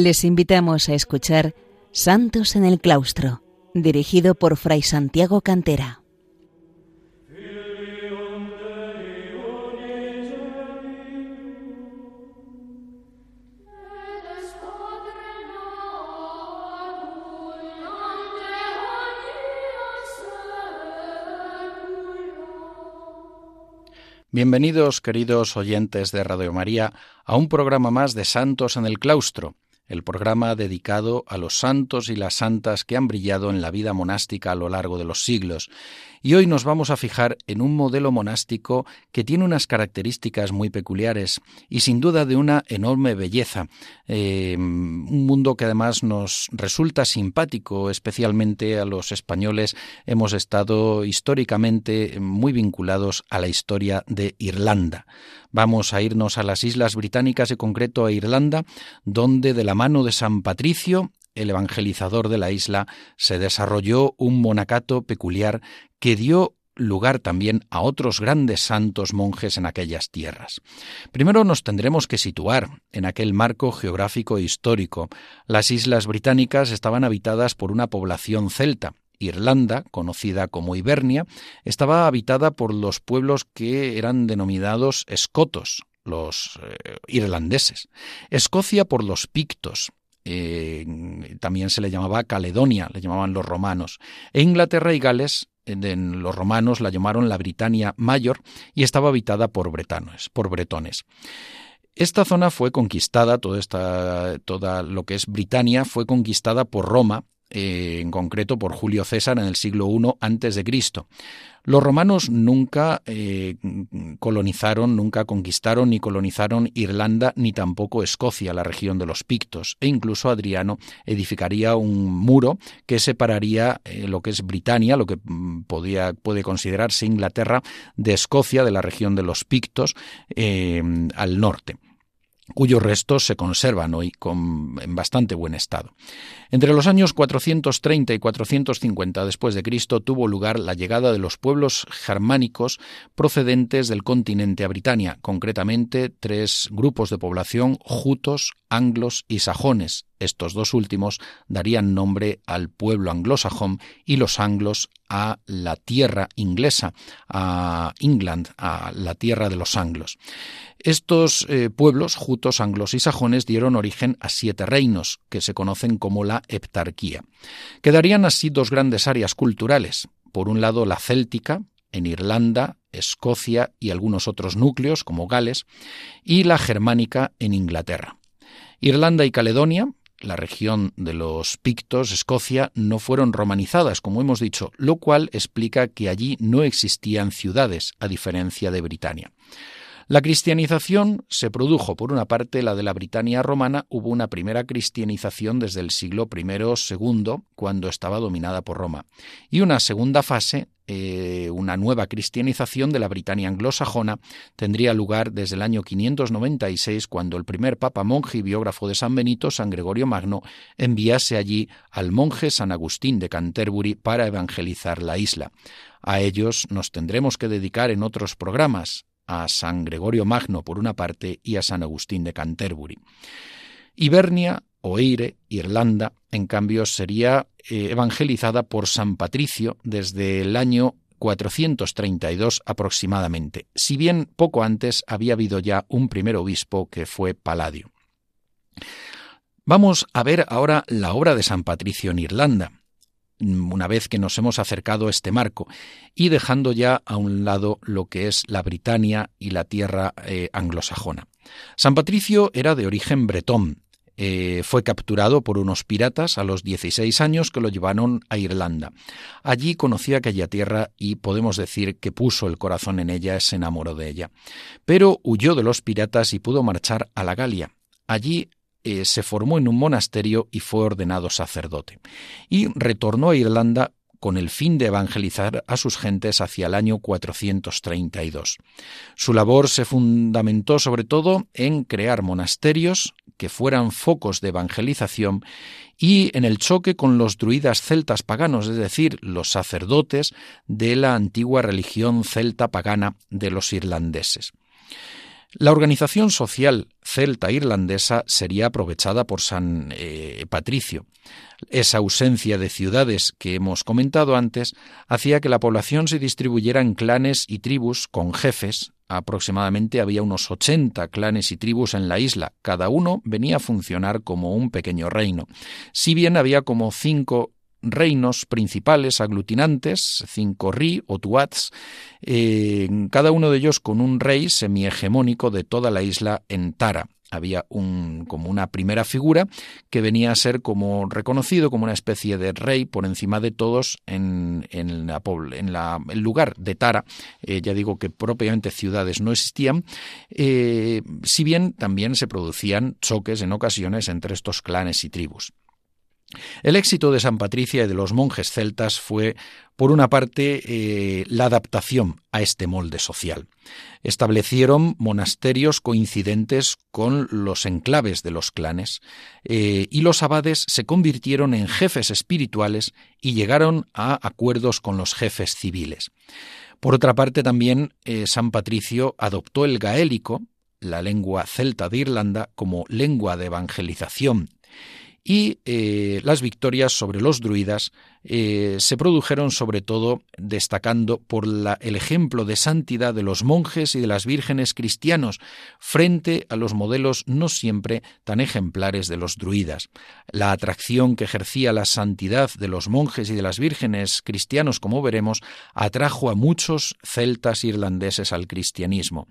Les invitamos a escuchar Santos en el Claustro, dirigido por Fray Santiago Cantera. Bienvenidos, queridos oyentes de Radio María, a un programa más de Santos en el Claustro, el programa dedicado a los santos y las santas que han brillado en la vida monástica a lo largo de los siglos y hoy nos vamos a fijar en un modelo monástico que tiene unas características muy peculiares y sin duda de una enorme belleza. Eh, un mundo que además nos resulta simpático, especialmente a los españoles. Hemos estado históricamente muy vinculados a la historia de Irlanda. Vamos a irnos a las Islas Británicas, y concreto a Irlanda, donde de la mano de San Patricio el evangelizador de la isla, se desarrolló un monacato peculiar que dio lugar también a otros grandes santos monjes en aquellas tierras. Primero nos tendremos que situar en aquel marco geográfico e histórico. Las islas británicas estaban habitadas por una población celta. Irlanda, conocida como Ibernia, estaba habitada por los pueblos que eran denominados escotos, los eh, irlandeses. Escocia por los pictos, eh, también se le llamaba Caledonia, le llamaban los romanos. E Inglaterra y Gales, los romanos la llamaron la Britania Mayor y estaba habitada por bretanos, por bretones. Esta zona fue conquistada, toda esta, toda lo que es Britania fue conquistada por Roma eh, en concreto por Julio César en el siglo I antes de Cristo. Los romanos nunca eh, colonizaron, nunca conquistaron ni colonizaron Irlanda ni tampoco Escocia, la región de los Pictos, e incluso Adriano edificaría un muro que separaría eh, lo que es Britania, lo que mm, podía, puede considerarse Inglaterra, de Escocia, de la región de los Pictos, al norte cuyos restos se conservan hoy en bastante buen estado. Entre los años 430 y 450 después de Cristo tuvo lugar la llegada de los pueblos germánicos procedentes del continente a Britania, concretamente tres grupos de población jutos, anglos y sajones. Estos dos últimos darían nombre al pueblo anglosajón y los anglos a la tierra inglesa, a England, a la tierra de los anglos. Estos eh, pueblos, jutos, anglos y sajones, dieron origen a siete reinos, que se conocen como la heptarquía. Quedarían así dos grandes áreas culturales. Por un lado, la céltica, en Irlanda, Escocia y algunos otros núcleos, como Gales, y la germánica en Inglaterra. Irlanda y Caledonia, la región de los Pictos, Escocia, no fueron romanizadas, como hemos dicho, lo cual explica que allí no existían ciudades, a diferencia de Britania. La cristianización se produjo, por una parte, la de la Britania romana, hubo una primera cristianización desde el siglo I II, cuando estaba dominada por Roma, y una segunda fase eh, una nueva cristianización de la Britania anglosajona tendría lugar desde el año 596 cuando el primer papa monje y biógrafo de San Benito, San Gregorio Magno, enviase allí al monje San Agustín de Canterbury para evangelizar la isla. A ellos nos tendremos que dedicar en otros programas, a San Gregorio Magno por una parte y a San Agustín de Canterbury. Ibernia o Eire, Irlanda, en cambio, sería eh, evangelizada por San Patricio desde el año 432 aproximadamente, si bien poco antes había habido ya un primer obispo que fue Paladio. Vamos a ver ahora la obra de San Patricio en Irlanda, una vez que nos hemos acercado a este marco y dejando ya a un lado lo que es la Britania y la tierra eh, anglosajona. San Patricio era de origen bretón. Eh, fue capturado por unos piratas a los 16 años que lo llevaron a Irlanda. Allí conoció aquella tierra y podemos decir que puso el corazón en ella, se enamoró de ella. Pero huyó de los piratas y pudo marchar a la Galia. Allí eh, se formó en un monasterio y fue ordenado sacerdote. Y retornó a Irlanda con el fin de evangelizar a sus gentes hacia el año 432. Su labor se fundamentó sobre todo en crear monasterios que fueran focos de evangelización y en el choque con los druidas celtas paganos, es decir, los sacerdotes de la antigua religión celta pagana de los irlandeses. La organización social celta irlandesa sería aprovechada por San eh, Patricio. Esa ausencia de ciudades que hemos comentado antes hacía que la población se distribuyera en clanes y tribus con jefes. Aproximadamente había unos 80 clanes y tribus en la isla. Cada uno venía a funcionar como un pequeño reino. Si bien había como cinco reinos principales aglutinantes, cinco ri o tuats, eh, cada uno de ellos con un rey semihegemónico de toda la isla en Tara. Había un, como una primera figura que venía a ser como reconocido como una especie de rey por encima de todos en, en, la, en la, el lugar de Tara. Eh, ya digo que propiamente ciudades no existían, eh, si bien también se producían choques en ocasiones entre estos clanes y tribus. El éxito de San Patricia y de los monjes celtas fue, por una parte, eh, la adaptación a este molde social. Establecieron monasterios coincidentes con los enclaves de los clanes, eh, y los abades se convirtieron en jefes espirituales y llegaron a acuerdos con los jefes civiles. Por otra parte, también eh, San Patricio adoptó el gaélico, la lengua celta de Irlanda, como lengua de evangelización y eh, las victorias sobre los druidas eh, se produjeron sobre todo destacando por el ejemplo de santidad de los monjes y de las vírgenes cristianos frente a los modelos no siempre tan ejemplares de los druidas. La atracción que ejercía la santidad de los monjes y de las vírgenes cristianos, como veremos, atrajo a muchos celtas irlandeses al cristianismo.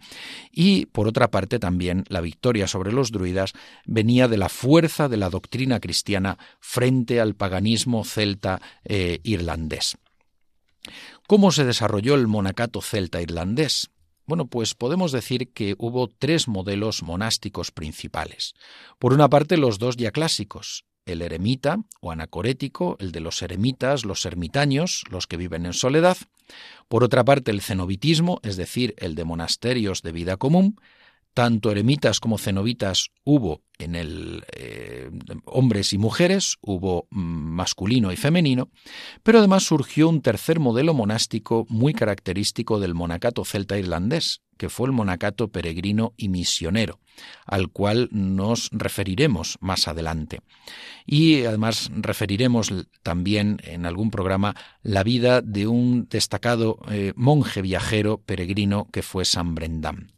Y, por otra parte, también la victoria sobre los druidas venía de la fuerza de la doctrina cristiana frente al paganismo celta eh, irlandés. ¿Cómo se desarrolló el monacato celta irlandés? Bueno, pues podemos decir que hubo tres modelos monásticos principales. Por una parte, los dos ya clásicos, el eremita o anacorético, el de los eremitas, los ermitaños, los que viven en soledad. Por otra parte, el cenobitismo, es decir, el de monasterios de vida común. Tanto eremitas como cenobitas hubo en el eh, hombres y mujeres, hubo masculino y femenino, pero además surgió un tercer modelo monástico muy característico del monacato celta irlandés, que fue el monacato peregrino y misionero, al cual nos referiremos más adelante. Y además referiremos también en algún programa la vida de un destacado eh, monje viajero peregrino que fue San Brendan.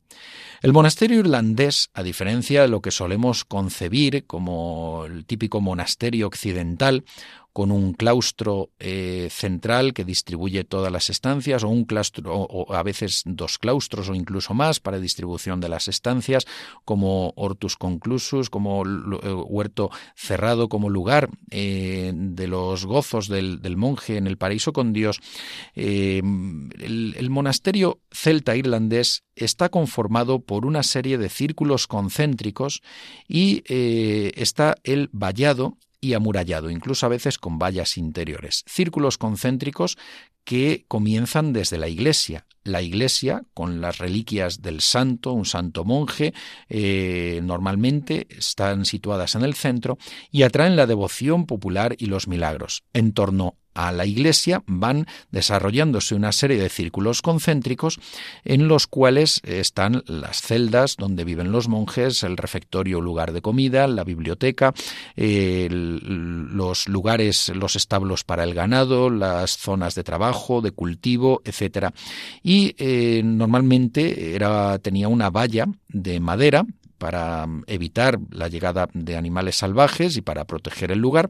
El monasterio irlandés, a diferencia de lo que solemos concebir como el típico monasterio occidental, con un claustro eh, central que distribuye todas las estancias, o un claustro, o, a veces dos claustros o incluso más para distribución de las estancias, como hortus conclusus, como eh, huerto cerrado, como lugar eh, de los gozos del, monje en el paraíso con Dios. El monasterio celta irlandés está conformado por una serie de círculos concéntricos y está el vallado y amurallado, incluso a veces con vallas interiores. Círculos concéntricos que comienzan desde la iglesia. La iglesia, con las reliquias del santo, un santo monje, eh, normalmente están situadas en el centro y atraen la devoción popular y los milagros. En torno a la iglesia van desarrollándose una serie de círculos concéntricos en los cuales están las celdas donde viven los monjes, el refectorio, lugar de comida, la biblioteca, los lugares, los establos para el ganado, las zonas de trabajo, de cultivo, etcétera. Y eh, normalmente era, tenía una valla de madera para evitar la llegada de animales salvajes y para proteger el lugar.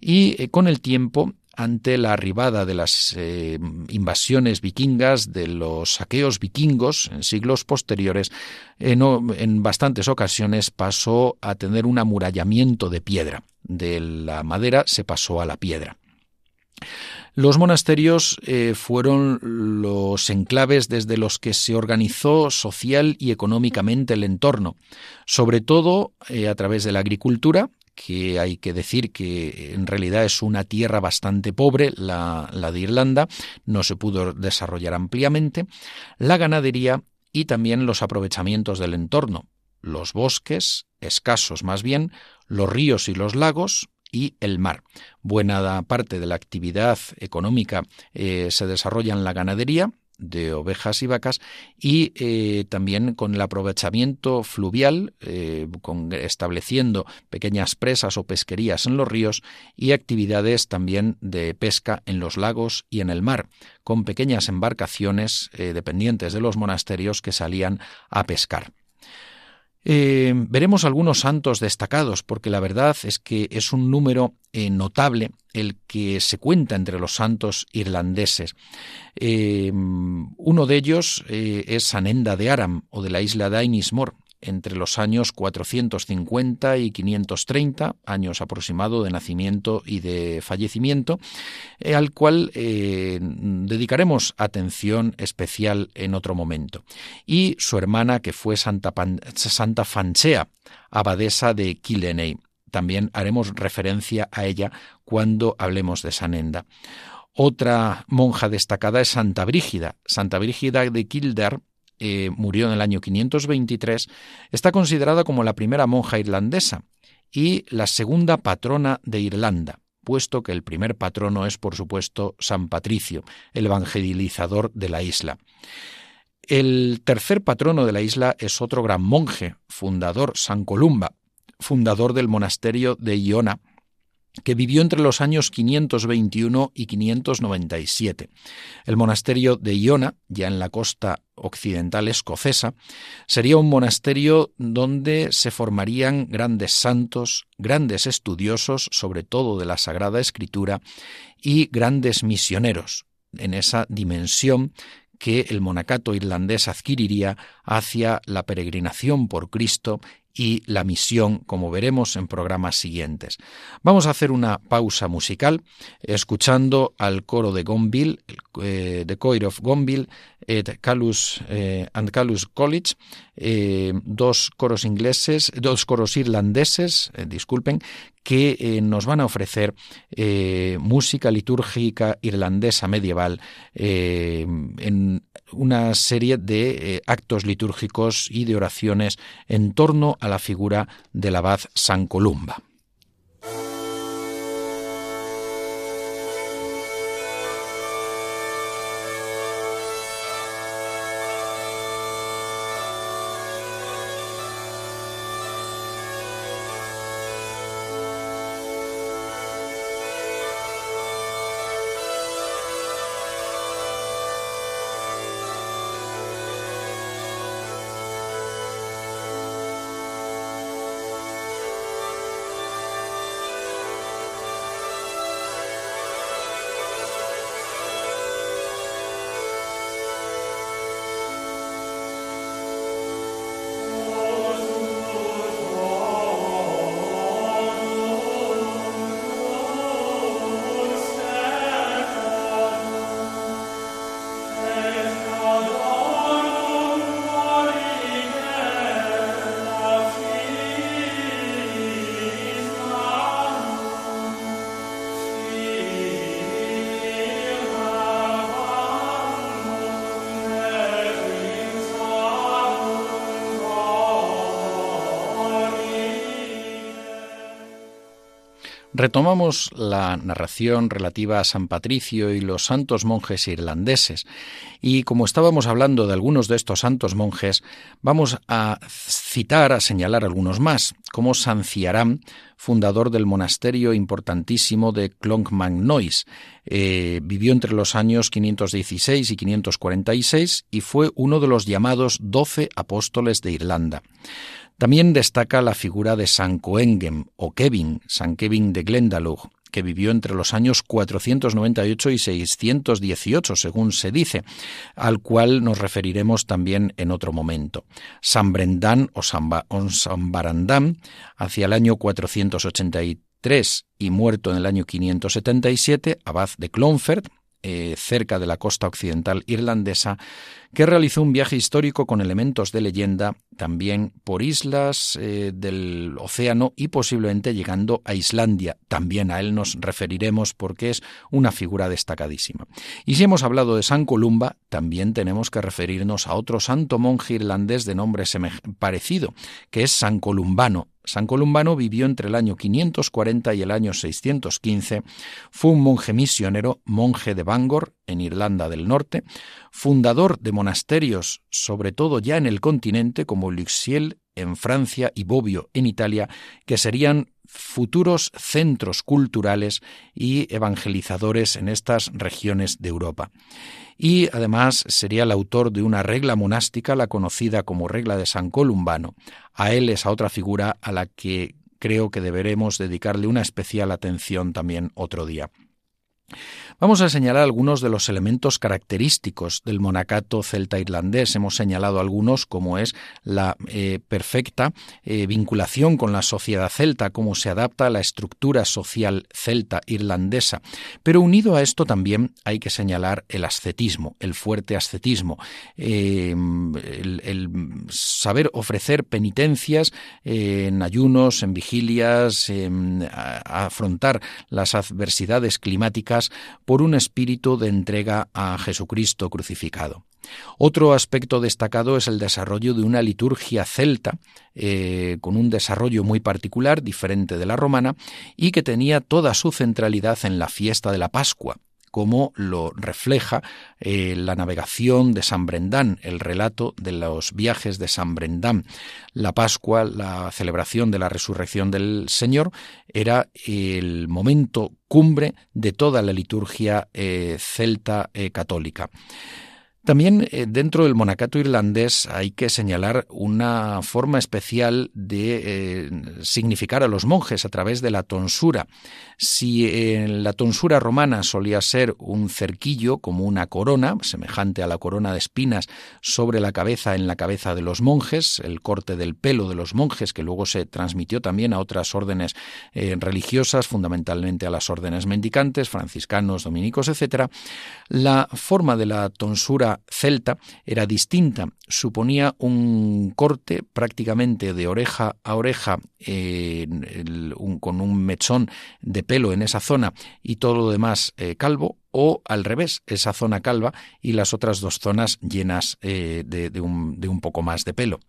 Y eh, con el tiempo ante la arribada de las eh, invasiones vikingas, de los saqueos vikingos en siglos posteriores, en bastantes ocasiones pasó a tener un amurallamiento de piedra. De la madera se pasó a la piedra. Los monasterios eh, fueron los enclaves desde los que se organizó social y económicamente el entorno, sobre todo eh, a través de la agricultura, que hay que decir que en realidad es una tierra bastante pobre, la, de Irlanda, no se pudo desarrollar ampliamente, la ganadería y también los aprovechamientos del entorno, los bosques, escasos más bien, los ríos y los lagos, y el mar. Buena parte de la actividad económica eh, se desarrolla en la ganadería, de ovejas y vacas y eh, también con el aprovechamiento fluvial, eh, estableciendo pequeñas presas o pesquerías en los ríos y actividades también de pesca en los lagos y en el mar, con pequeñas embarcaciones eh, dependientes de los monasterios que salían a pescar. Eh, veremos algunos santos destacados, porque la verdad es que es un número eh, notable el que se cuenta entre los santos irlandeses. Eh, uno de ellos es Sanenda de Aram o de la isla de Ainismore, entre los años 450 y 530, años aproximado de nacimiento y de fallecimiento, eh, al cual eh, dedicaremos atención especial en otro momento. Y su hermana, que fue Santa, Santa Fanchea, abadesa de Killeney. También haremos referencia a ella cuando hablemos de Sanenda. Otra monja destacada es Santa Brígida. Santa Brígida de Kildare eh, murió en el año 523, está considerada como la primera monja irlandesa y la segunda patrona de Irlanda, puesto que el primer patrono es, por supuesto, San Patricio, el evangelizador de la isla. El tercer patrono de la isla es otro gran monje, fundador, San Columba, fundador del monasterio de Iona, que vivió entre los años 521 y 597. El monasterio de Iona, ya en la costa occidental escocesa, sería un monasterio donde se formarían grandes santos, grandes estudiosos, sobre todo de la Sagrada Escritura, y grandes misioneros, en esa dimensión que el monacato irlandés adquiriría hacia la peregrinación por Cristo y la misión, como veremos en programas siguientes. Vamos a hacer una pausa musical escuchando al coro de Gonville, eh, The Choir of Gonville Calus, eh, and Calus College, eh, dos coros ingleses, dos coros irlandeses, disculpen, que nos van a ofrecer música litúrgica irlandesa medieval en una serie de actos litúrgicos y de oraciones en torno a la figura del abad San Columba. Retomamos la narración relativa a San Patricio y los santos monjes irlandeses. Y como estábamos hablando de algunos de estos santos monjes, vamos a citar, a señalar algunos más, como San Ciarán, fundador del monasterio importantísimo de Clonmacnoise. Eh, vivió entre los años 516 y 546 y fue uno de los llamados doce apóstoles de Irlanda. También destaca la figura de San Coengem o Kevin, San Kevin de Glendalough, que vivió entre los años 498 y 618, según se dice, al cual nos referiremos también en otro momento. San Brendan o San, Barandán, hacia el año 483 y muerto en el año 577, abad de Clonfert, eh, cerca de la costa occidental irlandesa, que realizó un viaje histórico con elementos de leyenda también por islas eh, del océano y posiblemente llegando a Islandia. También a él nos referiremos porque es una figura destacadísima. Y si hemos hablado de San Columba, también tenemos que referirnos a otro santo monje irlandés de nombre parecido, que es San Columbano, San Columbano vivió entre el año 540 y el año 615. Fue un monje misionero, monje de Bangor, en Irlanda del Norte, fundador de monasterios, sobre todo ya en el continente, como Luxiel en Francia y Bobbio en Italia, que serían futuros centros culturales y evangelizadores en estas regiones de Europa. Y además sería el autor de una regla monástica, la conocida como regla de San Columbano. A él es a otra figura a la que creo que deberemos dedicarle una especial atención también otro día. Vamos a señalar algunos de los elementos característicos del monacato celta irlandés. Hemos señalado algunos como es la eh, perfecta eh, vinculación con la sociedad celta, cómo se adapta a la estructura social celta irlandesa. Pero unido a esto también hay que señalar el ascetismo, el fuerte ascetismo, eh, el, saber ofrecer penitencias en ayunos, en vigilias, afrontar las adversidades climáticas por un espíritu de entrega a Jesucristo crucificado. Otro aspecto destacado es el desarrollo de una liturgia celta, eh, con un desarrollo muy particular, diferente de la romana, y que tenía toda su centralidad en la fiesta de la Pascua, como lo refleja eh, la navegación de San Brendán, el relato de los viajes de San Brendán. La Pascua, la celebración de la resurrección del Señor, era el momento cumbre de toda la liturgia eh, celta eh, católica. También eh, dentro del monacato irlandés hay que señalar una forma especial de eh, significar a los monjes a través de la tonsura. Si en la tonsura romana solía ser un cerquillo como una corona, semejante a la corona de espinas sobre la cabeza en la cabeza de los monjes, el corte del pelo de los monjes que luego se transmitió también a otras órdenes eh, religiosas, fundamentalmente a las órdenes mendicantes, franciscanos, dominicos, etc., la forma de la tonsura celta era distinta. Suponía un corte prácticamente de oreja a oreja eh, con un mechón de pelo en esa zona y todo lo demás eh, calvo, o al revés, esa zona calva y las otras dos zonas llenas eh, de, un, poco más de pelo.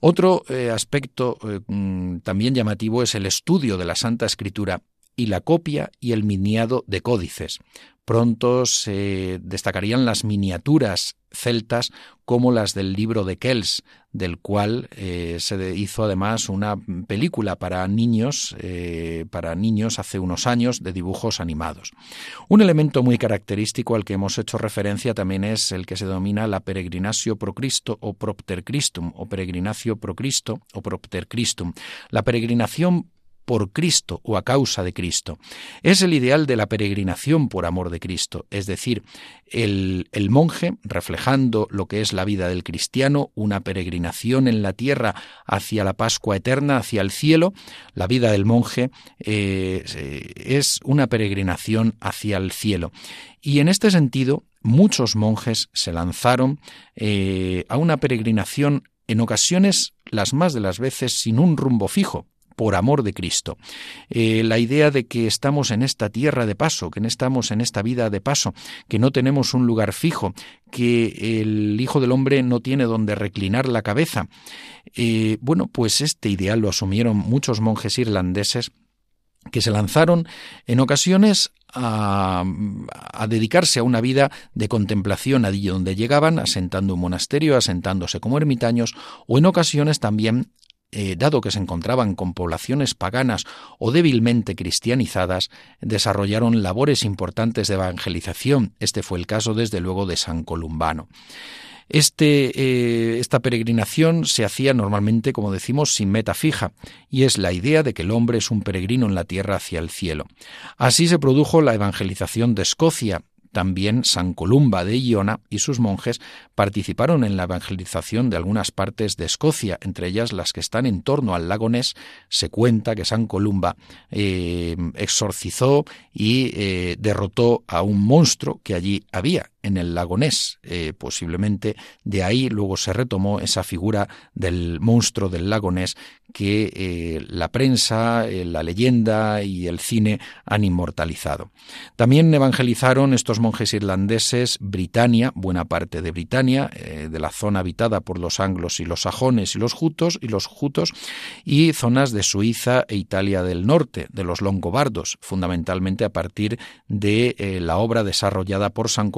Otro aspecto mm, también llamativo es el estudio de la Santa Escritura y la copia y el miniado de códices. Pronto se destacarían las miniaturas celtas como las del libro de Kells, del cual eh, se hizo además una película para niños, eh, para niños hace unos años de dibujos animados. Un elemento muy característico al que hemos hecho referencia también es el que se denomina la peregrinatio pro Cristo o propter Christum o peregrinatio pro Cristo o propter Christum, la peregrinación por Cristo o a causa de Cristo. Es el ideal de la peregrinación por amor de Cristo, es decir, el, el, monje, reflejando lo que es la vida del cristiano, una peregrinación en la tierra hacia la Pascua eterna, hacia el cielo, la vida del monje eh, es una peregrinación hacia el cielo. Y en este sentido, muchos monjes se lanzaron eh, a una peregrinación en ocasiones, las más de las veces, sin un rumbo fijo, por amor de Cristo. Eh, la idea de que estamos en esta tierra de paso, que no estamos en esta vida de paso, que no tenemos un lugar fijo, que el Hijo del Hombre no tiene donde reclinar la cabeza. Eh, bueno, pues este ideal lo asumieron muchos monjes irlandeses que se lanzaron en ocasiones a, a, dedicarse a una vida de contemplación allí donde llegaban, asentando un monasterio, asentándose como ermitaños, o en ocasiones también eh, dado que se encontraban con poblaciones paganas o débilmente cristianizadas, desarrollaron labores importantes de evangelización. Este fue el caso, desde luego, de San Columbano. Este, eh, esta peregrinación se hacía normalmente, como decimos, sin meta fija, y es la idea de que el hombre es un peregrino en la tierra hacia el cielo. Así se produjo la evangelización de Escocia, también San Columba de Iona y sus monjes participaron en la evangelización de algunas partes de Escocia, entre ellas las que están en torno al lago Ness. Se cuenta que San Columba eh, exorcizó y eh, derrotó a un monstruo que allí había, en el lago Ness. Eh, posiblemente de ahí luego se retomó esa figura del monstruo del lago Ness que eh, la prensa, eh, la leyenda y el cine han inmortalizado. También evangelizaron estos monjes irlandeses Britania, buena parte de Britania, de la zona habitada por los anglos y los sajones y los jutos y los jutos y zonas de Suiza e Italia del norte, de los longobardos, fundamentalmente a partir de la obra desarrollada por San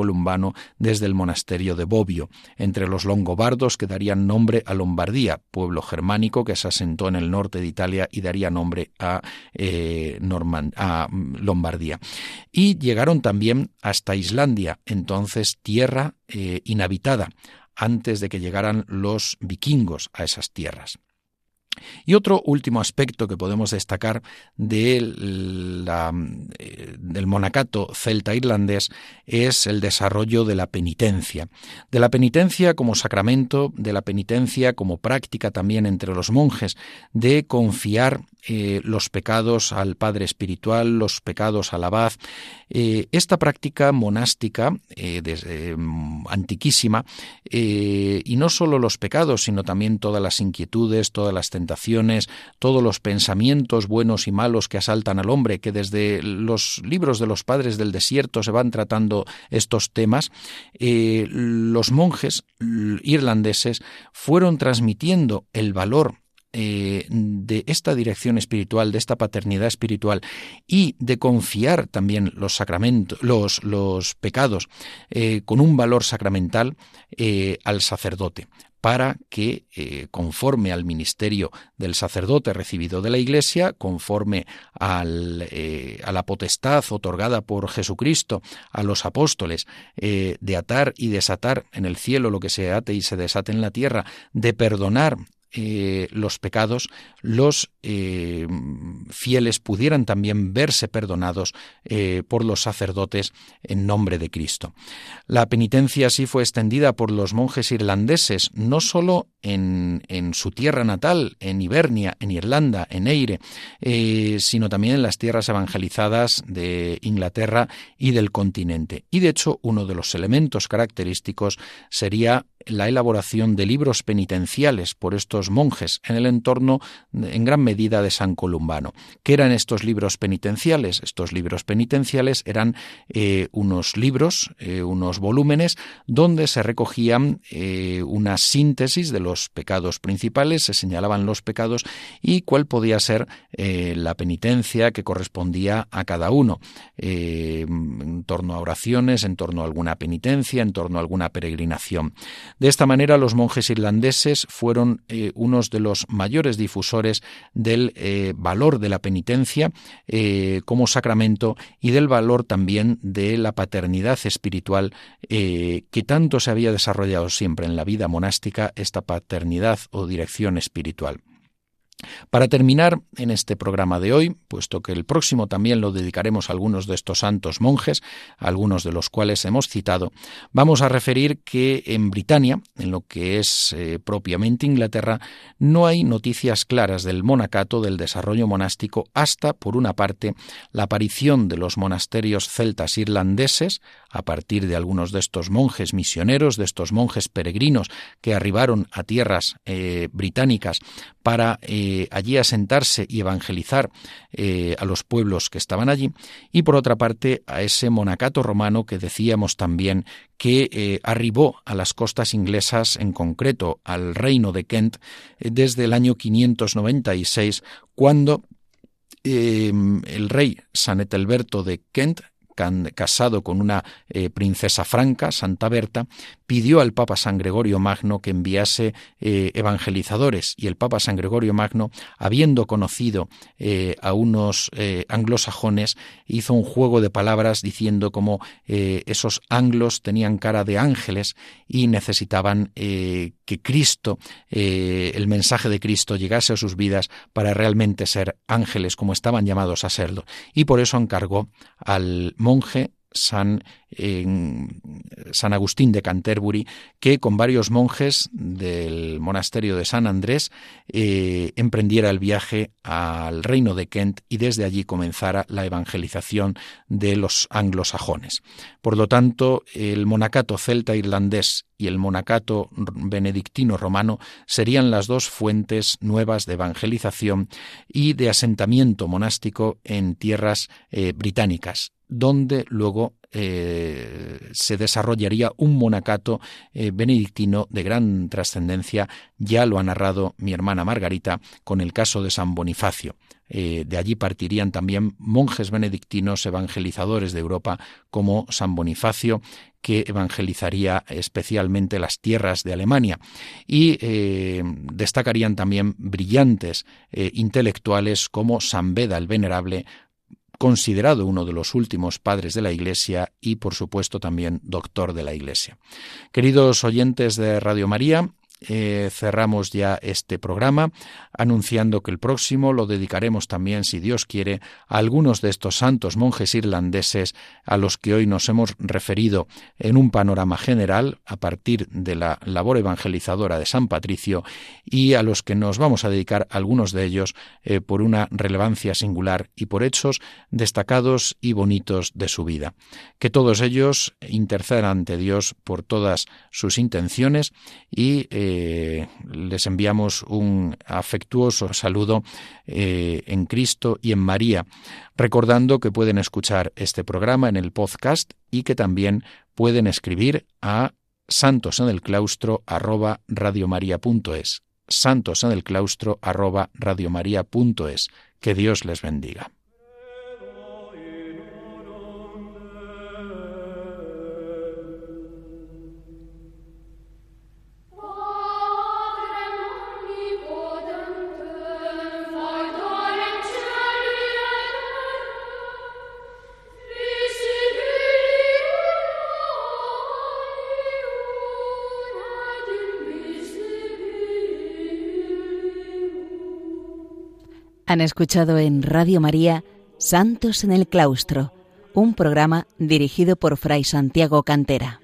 Desde el monasterio de Bobbio, entre los longobardos que darían nombre a Lombardía, pueblo germánico que se asentó en el norte de Italia y daría nombre a, eh, a Lombardía. Y llegaron también hasta Islandia, entonces tierra eh, inhabitada, antes de que llegaran los vikingos a esas tierras. Y otro último aspecto que podemos destacar del, eh, del monacato celta irlandés es el desarrollo de la penitencia. De la penitencia como sacramento, de la penitencia como práctica también entre los monjes, de confiar eh, los pecados al Padre Espiritual, los pecados al Abad. Eh, esta práctica monástica, mm, antiquísima, y no solo los pecados, sino también todas las inquietudes, todas las tentaciones, todos los pensamientos buenos y malos que asaltan al hombre, que desde los libros de los padres del desierto se van tratando estos temas, eh, los monjes irlandeses fueron transmitiendo el valor eh, de esta dirección espiritual, de esta paternidad espiritual y de confiar también los sacramentos, los, pecados eh, con un valor sacramental al sacerdote para que, eh, conforme al ministerio del sacerdote recibido de la Iglesia, conforme eh, a la potestad otorgada por Jesucristo a los apóstoles eh, de atar y desatar en el cielo lo que se ate y se desate en la tierra, de perdonar eh, los pecados, los eh, fieles pudieran también verse perdonados eh, por los sacerdotes en nombre de Cristo. La penitencia así fue extendida por los monjes irlandeses, no sólo en, en su tierra natal, en Ibernia, en Irlanda, en Eire, sino también en las tierras evangelizadas de Inglaterra y del continente. Y de hecho, uno de los elementos característicos sería la elaboración de libros penitenciales por estos monjes en el entorno en gran medida de San Columbano. ¿Qué eran estos libros penitenciales? Estos libros penitenciales eran eh, unos libros, eh, unos volúmenes donde se recogían eh, una síntesis de los pecados principales, se señalaban los pecados y cuál podía ser la penitencia que correspondía a cada uno, en torno a oraciones, en torno a alguna penitencia, en torno a alguna peregrinación. De esta manera, los monjes irlandeses fueron eh, unos de los mayores difusores del eh, valor de la penitencia eh, como sacramento y del valor también de la paternidad espiritual que tanto se había desarrollado siempre en la vida monástica, esta paternidad o dirección espiritual. Para terminar en este programa de hoy, puesto que el próximo también lo dedicaremos a algunos de estos santos monjes, algunos de los cuales hemos citado, vamos a referir que en Britania, en lo que es eh, propiamente Inglaterra, no hay noticias claras del monacato, del desarrollo monástico, hasta, por una parte, la aparición de los monasterios celtas irlandeses, a partir de algunos de estos monjes misioneros, de estos monjes peregrinos que arribaron a tierras eh, británicas para eh, allí asentarse y evangelizar eh, a los pueblos que estaban allí, y por otra parte a ese monacato romano que decíamos también que arribó a las costas inglesas, en concreto al reino de Kent, desde el año 596, cuando el rey San Etelberto de Kent casado con una eh, princesa franca, Santa Berta, pidió al Papa San Gregorio Magno que enviase eh, evangelizadores y el Papa San Gregorio Magno, habiendo conocido eh, a unos anglosajones, hizo un juego de palabras diciendo como esos anglos tenían cara de ángeles y necesitaban que Cristo, el mensaje de Cristo llegase a sus vidas para realmente ser ángeles como estaban llamados a serlo. Y por eso encargó al monje San, San Agustín de Canterbury, que con varios monjes del monasterio de San Andrés eh, emprendiera el viaje al reino de Kent y desde allí comenzara la evangelización de los anglosajones. Por lo tanto, el monacato celta irlandés y el monacato benedictino romano serían las dos fuentes nuevas de evangelización y de asentamiento monástico en tierras eh, británicas, donde luego eh, se desarrollaría un monacato eh, benedictino de gran trascendencia, ya lo ha narrado mi hermana Margarita con el caso de San Bonifacio. Eh, de allí partirían también monjes benedictinos evangelizadores de Europa como San Bonifacio, que evangelizaría especialmente las tierras de Alemania. Y destacarían también brillantes intelectuales como San Beda el Venerable, considerado uno de los últimos padres de la Iglesia y, por supuesto, también doctor de la Iglesia. Queridos oyentes de Radio María, eh, cerramos ya este programa anunciando que el próximo lo dedicaremos también, si Dios quiere, a algunos de estos santos monjes irlandeses a los que hoy nos hemos referido en un panorama general a partir de la labor evangelizadora de San Patricio y a los que nos vamos a dedicar algunos de ellos eh, por una relevancia singular y por hechos destacados y bonitos de su vida. Que todos ellos intercedan ante Dios por todas sus intenciones y eh, eh, les enviamos un afectuoso saludo eh, en Cristo y en María, recordando que pueden escuchar este programa en el podcast y que también pueden escribir a santos en el claustro arroba santos en el claustro Que Dios les bendiga. Han escuchado en Radio María Santos en el Claustro, un programa dirigido por Fray Santiago Cantera.